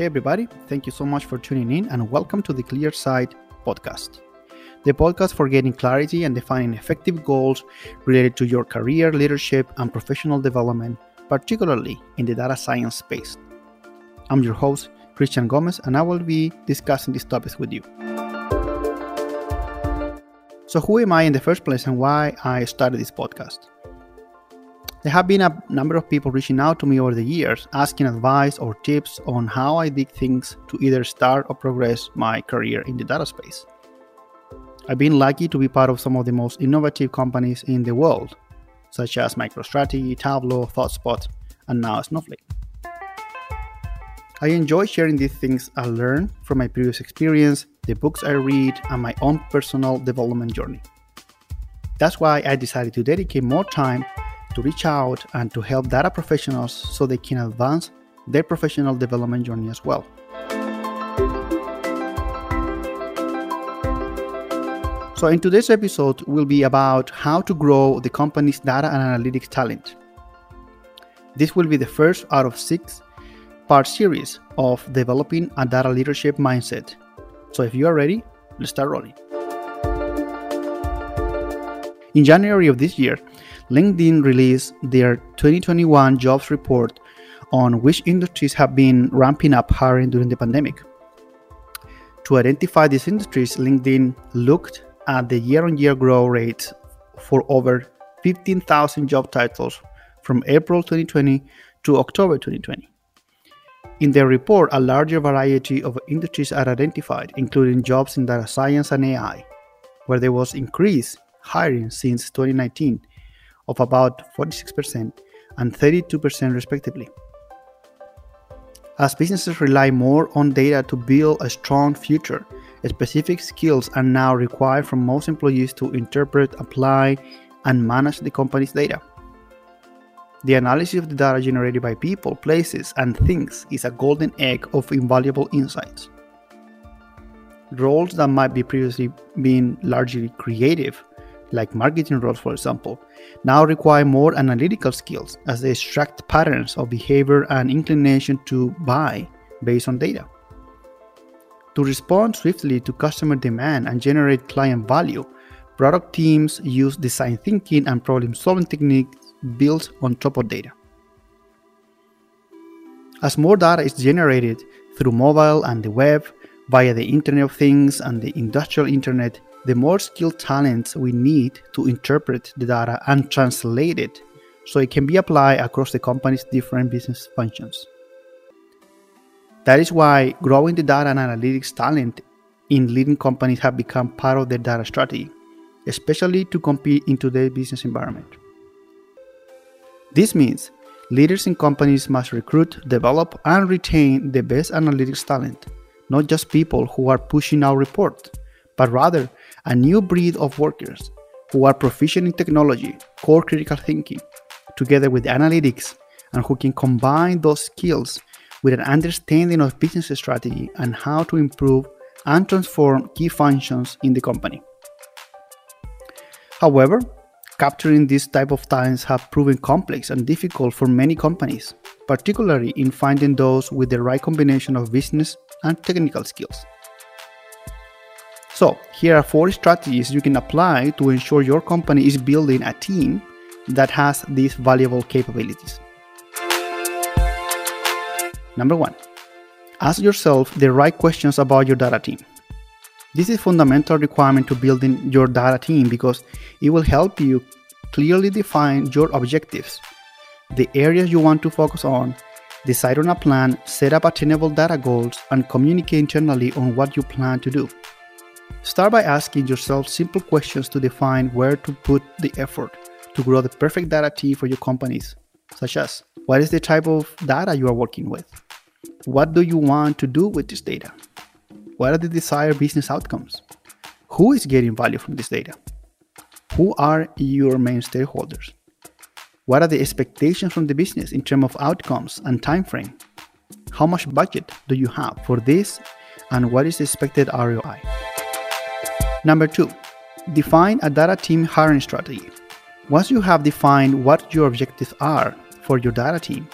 Hey, everybody, thank you so much for tuning in and welcome to the Clear Sight podcast. The podcast for getting clarity and defining effective goals related to your career, leadership, and professional development, particularly in the data science space. I'm your host, Cristian Gomez, and I will be discussing these topics with you. So, who am I in the first place and why I started this podcast? There have been a number of people reaching out to me over the years asking advice or tips on how I did things to either start or progress my career in the data space. I've been lucky to be part of some of the most innovative companies in the world, such as MicroStrategy, Tableau, ThoughtSpot, and now Snowflake. I enjoy sharing these things I learned from my previous experience, the books I read, and my own personal development journey. That's why I decided to dedicate more time to reach out and to help data professionals so they can advance their professional development journey as well. So, in today's episode, will be about how to grow the company's data and analytics talent. This will be the first out of six part series of developing a data leadership mindset. So, if you are ready, let's start rolling. In January of this year, LinkedIn released their 2021 jobs report on which industries have been ramping up hiring during the pandemic. To identify these industries, LinkedIn looked at the year on year growth rate for over 15,000 job titles from April 2020 to October 2020. In their report, a larger variety of industries are identified, including jobs in data science and AI, where there was increased hiring since 2019 of about 46% and 32% respectively. As businesses rely more on data to build a strong future, specific skills are now required from most employees to interpret, apply, and manage the company's data. The analysis of the data generated by people, places, and things is a golden egg of invaluable insights. Roles that might be previously been largely creative like marketing roles, for example, now require more analytical skills as they extract patterns of behavior and inclination to buy based on data. To respond swiftly to customer demand and generate client value, product teams use design thinking and problem solving techniques built on top of data. As more data is generated through mobile and the web, via the Internet of Things and the Industrial Internet, the more skilled talents we need to interpret the data and translate it so it can be applied across the company's different business functions. That is why growing the data and analytics talent in leading companies have become part of their data strategy, especially to compete in today's business environment. This means leaders in companies must recruit, develop, and retain the best analytics talent, not just people who are pushing out reports, but rather a new breed of workers who are proficient in technology, core critical thinking, together with analytics, and who can combine those skills with an understanding of business strategy and how to improve and transform key functions in the company. However, capturing this type of talents have proven complex and difficult for many companies, particularly in finding those with the right combination of business and technical skills. So, here are four strategies you can apply to ensure your company is building a team that has these valuable capabilities. Number one, ask yourself the right questions about your data team. This is a fundamental requirement to building your data team because it will help you clearly define your objectives, the areas you want to focus on, decide on a plan, set up attainable data goals, and communicate internally on what you plan to do. Start by asking yourself simple questions to define where to put the effort to grow the perfect data team for your companies, such as what is the type of data you are working with? What do you want to do with this data? What are the desired business outcomes? Who is getting value from this data? Who are your main stakeholders? What are the expectations from the business in terms of outcomes and time frame? How much budget do you have for this and what is the expected ROI? Number two, define a data team hiring strategy. Once you have defined what your objectives are for your data team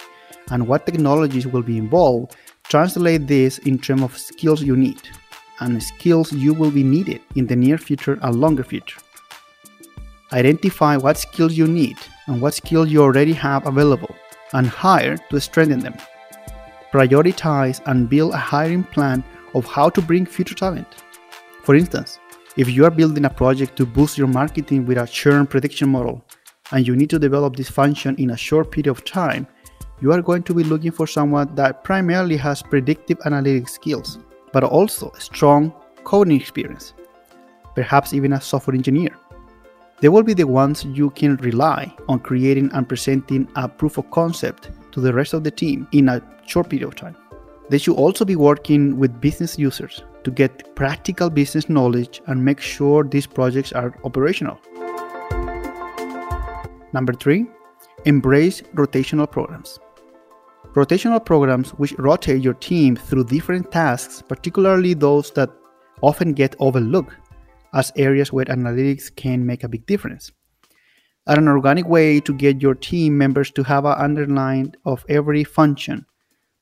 and what technologies will be involved, Translate this in terms of skills you need and skills you will be needed in the near future and longer future. Identify what skills you need and what skills you already have available and hire to strengthen them. Prioritize and build a hiring plan of how to bring future talent. For instance, if you are building a project to boost your marketing with a churn prediction model and you need to develop this function in a short period of time, you are going to be looking for someone that primarily has predictive analytics skills, but also strong coding experience, perhaps even a software engineer. They will be the ones you can rely on creating and presenting a proof of concept to the rest of the team in a short period of time. They should also be working with business users to get practical business knowledge and make sure these projects are operational. Number three, embrace rotational programs. Rotational programs which rotate your team through different tasks, particularly those that often get overlooked as areas where analytics can make a big difference. Are an organic way to get your team members to have an underline of every function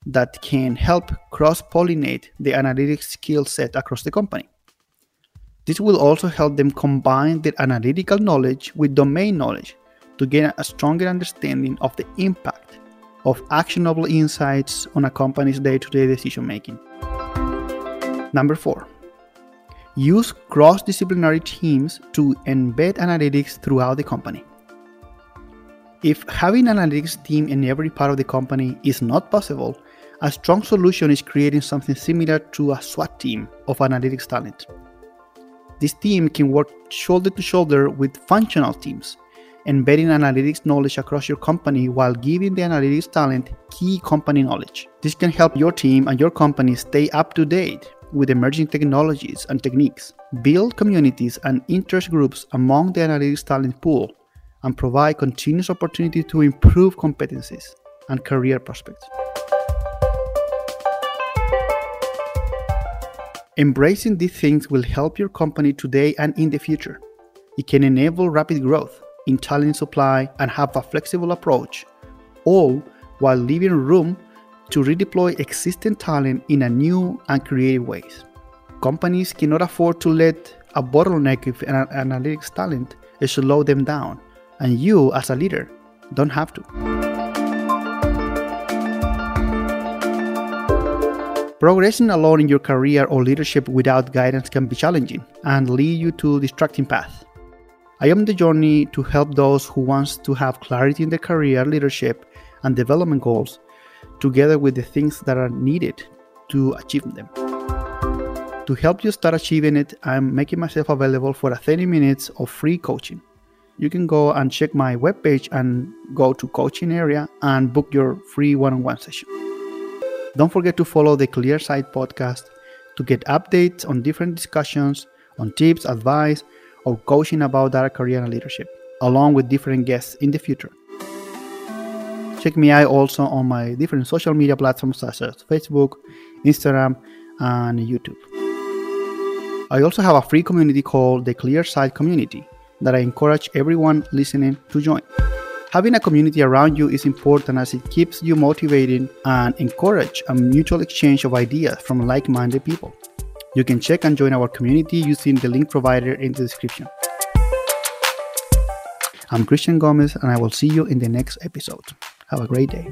that can help cross pollinate the analytics skill set across the company. This will also help them combine their analytical knowledge with domain knowledge to gain a stronger understanding of the impact of actionable insights on a company's day to day decision making. Number four, use cross disciplinary teams to embed analytics throughout the company. If having an analytics team in every part of the company is not possible, a strong solution is creating something similar to a SWAT team of analytics talent. This team can work shoulder to shoulder with functional teams embedding analytics knowledge across your company while giving the analytics talent key company knowledge. This can help your team and your company stay up to date with emerging technologies and techniques, build communities and interest groups among the analytics talent pool, and provide continuous opportunity to improve competencies and career prospects. Embracing these things will help your company today and in the future. It can enable rapid growth in talent supply and have a flexible approach, all while leaving room to redeploy existing talent in a new and creative ways. Companies cannot afford to let a bottleneck of analytics talent slow them down, and you, as a leader, don't have to. Progressing alone in your career or leadership without guidance can be challenging and lead you to distracting paths. I am the journey to help those who wants to have clarity in their career, leadership, and development goals, together with the things that are needed to achieve them. To help you start achieving it, I'm making myself available for a 30 minutes of free coaching. You can go and check my webpage and go to coaching area and book your free one-on-one session. Don't forget to follow the Clear Sight podcast to get updates on different discussions, on tips, advice, or coaching about data career and leadership, along with different guests in the future. Check me out also on my different social media platforms such as Facebook, Instagram, and YouTube. I also have a free community called the Clear Sight Community that I encourage everyone listening to join. Having a community around you is important as it keeps you motivated and encourage a mutual exchange of ideas from like-minded people. You can check and join our community using the link provided in the description. I'm Cristian Gomez, and I will see you in the next episode. Have a great day.